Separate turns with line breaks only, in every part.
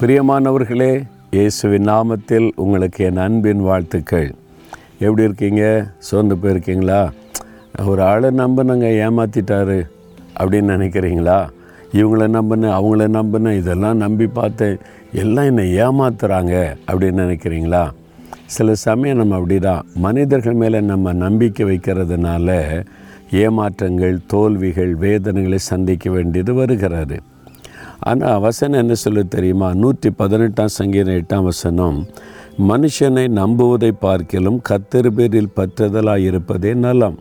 பிரியமானவர்களே இயேசுவின் நாமத்தில் உங்களுக்கு என் அன்பின் வாழ்த்துக்கள். எப்படி இருக்கீங்க? சோர்ந்து போயிருக்கீங்களா? ஒரு ஆளை நம்பினங்க ஏமாற்றிட்டாரு அப்படின்னு நினைக்கிறீங்களா? இவங்கள நம்பினேன் அவங்கள நம்பினேன் இதெல்லாம் நம்பி பார்த்தேன் எல்லாம் என்னை ஏமாத்துறாங்க அப்படின்னு நினைக்கிறீங்களா? சில சமயம் நம்ம அப்படி தான் மனிதர்கள் மேலே நம்ம நம்பிக்கை வைக்கிறதுனால ஏமாற்றங்கள் தோல்விகள் வேதனைகளை சந்திக்க வேண்டியது வருகிறது. ஆனால் வசனம் என்ன சொல்ல தெரியுமா? நூற்றி பதினெட்டாம் சங்கீதம் எட்டாம் வசனம் மனுஷனை நம்புவதை பார்க்கிலும் கத்தர் பேரில் பற்றுதலாக இருப்பதே நலம்.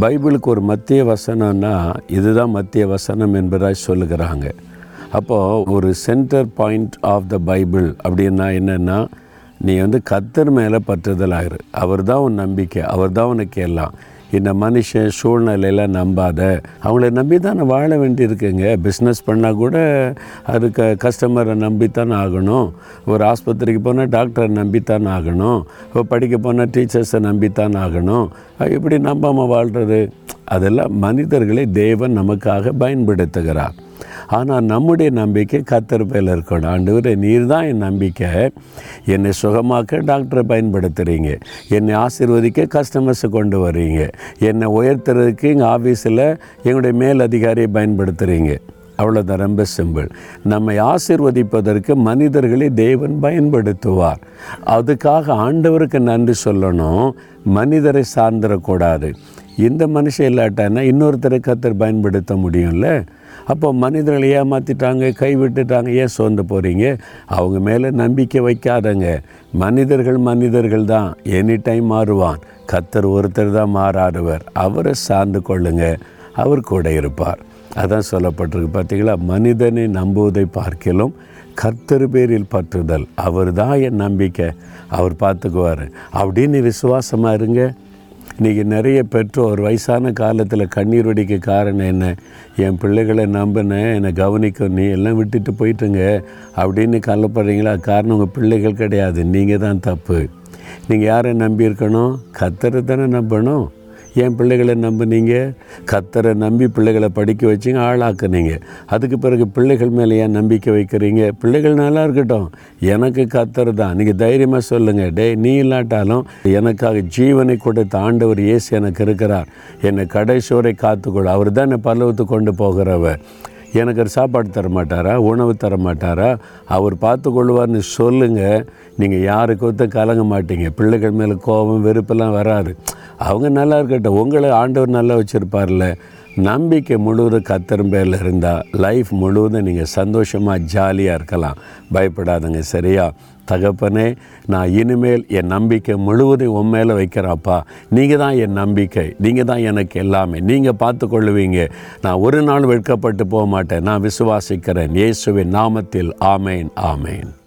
பைபிளுக்கு ஒரு மத்திய வசனம்னா இதுதான் மத்திய வசனம் என்பதாக சொல்லுகிறாங்க. அப்போது ஒரு centre point of the Bible அப்படின்னா என்னென்னா நீ வந்து கத்தர் மேலே பற்றுதலாகிரு அவர் தான் உன் நம்பிக்கை அவர் தான் உனக்கு எல்லாம். இந்த மனுஷன் சூழ்நிலையில் நம்பாத. அவங்கள நம்பி தானே வாழ வேண்டியிருக்குங்க. பிஸ்னஸ் பண்ணால் கூட அதுக்கு கஸ்டமரை நம்பித்தான் ஆகணும். ஒரு ஆஸ்பத்திரிக்கு போனால் டாக்டரை நம்பித்தான் ஆகணும். இப்போ படிக்க போனால் டீச்சர்ஸை நம்பித்தான் ஆகணும். இப்படி நம்பாமல் வாழ்கிறது அதெல்லாம் மனிதர்களை தேவன் நமக்காக பயன்படுத்துகிறார். ஆனால் நம்முடைய நம்பிக்கை கத்தர் இருக்கணும். ஆண்டவரே நீர் தான் என் நம்பிக்கை. என்னை சுகமாக்க டாக்டரை பயன்படுத்துகிறீங்க என்னை ஆசீர்வதிக்க கஸ்டமர்ஸை கொண்டு வர்றீங்க. என்னை உயர்த்துறதுக்கு எங்கள் ஆஃபீஸில் எங்களுடைய மேல் அதிகாரியை பயன்படுத்துகிறீங்க அவ்வளோதான் ரொம்ப சிம்பிள் நம்மை ஆசிர்வதிப்பதற்கு மனிதர்களை தேவன் பயன்படுத்துவார். அதுக்காக ஆண்டவருக்கு நன்றி சொல்லணும். மனிதரை சார்ந்துடக்கூடாது. இந்த மனுஷன் இல்லாட்டானா இன்னொருத்தரை கத்தர் பயன்படுத்த முடியும்ல? அப்போ மனிதர்களை ஏமாற்றிட்டாங்க கைவிட்டுட்டாங்க ஏன் சோர்ந்து போகிறீங்க அவங்க மேலே நம்பிக்கை வைக்காதங்க. மனிதர்கள் மனிதர்கள் தான். எனி டைம் மாறுவான். கத்தர் ஒருத்தர் தான் மாறாடுவர் அவரை சார்ந்து கொள்ளுங்க. அவர் கூட இருப்பார். அதான் சொல்லப்பட்டிருக்கு பார்த்தீங்களா? மனிதனை நம்புவதை பார்க்கிலும் கர்த்தர் பேரில் பற்றுதல். அவர் தான் என் நம்பிக்கை. அவர் பார்த்துக்குவார். அப்படின்னு விசுவாசமாக இருங்க. இன்றைக்கி நிறைய பெற்றோர் வயசான காலத்தில் கண்ணீர் வடிக்க காரணம் என்ன? என் பிள்ளைகளை நம்பினேன் என்னை கவனிக்க நீ எல்லாம் விட்டுட்டு போயிட்டுங்க அப்படின்னு கவலைப்படுறீங்களா? காரணம் உங்கள் பிள்ளைகள் கிடையாது. நீங்கள் தான் தப்பு. நீங்கள் யாரை நம்பியிருக்கணும்? கத்தரை தானே நம்பணும். என் பிள்ளைகளை நம்புனீங்க கத்தரை நம்பி பிள்ளைகளை படிக்க வச்சிங்க ஆளாக்குனீங்க. அதுக்கு பிறகு பிள்ளைகள் மேலே ஏன் நம்பிக்கை வைக்கிறீங்க? பிள்ளைகள் நல்லா இருக்கட்டும். எனக்கு கத்தர் தான். நீங்கள் தைரியமாக சொல்லுங்கள் டே நீ இல்லாட்டாலும் எனக்காக ஜீவனை கொடுத்த ஆண்டவர் இயேசு எனக்கு இருக்கிறார். என்னை கடைசோரை காத்துக்கொள். அவர் தான் என்னை பல்லவத்து கொண்டு போகிறவர். எனக்கு ஒரு சாப்பாடு தர மாட்டாரா? உணவு தர மாட்டாரா? அவர் பார்த்து கொள்வார்னு சொல்லுங்கள் நீங்கள் யாருக்கொத்த கலங்க மாட்டீங்க. பிள்ளைகள் மேலே கோபம் வெறுப்பெல்லாம் வராது. அவங்க நல்லா இருக்கட்டும். உங்களை ஆண்டவர் நல்லா வச்சுருப்பார்ல. நம்பிக்கை முழுவதும் கத்தரும் பேரில் இருந்தால் லைஃப் முழுவதும் நீங்கள் சந்தோஷமாக ஜாலியாக இருக்கலாம். பயப்படாதுங்க சரியா? தகப்பனே நான் இனிமேல் என் நம்பிக்கை முழுவதும் உன் மேலே வைக்கிறேன்ப்பா. நீங்கள் தான் என் நம்பிக்கை. நீங்கள் தான் எனக்கு எல்லாமே. நீங்கள் பார்த்து கொள்ளுவீங்க நான் ஒரு நாள் வெட்கப்பட்டு போக மாட்டேன். நான் விசுவாசிக்கிறேன். இயேசுவின் நாமத்தில் ஆமேன் ஆமேன்.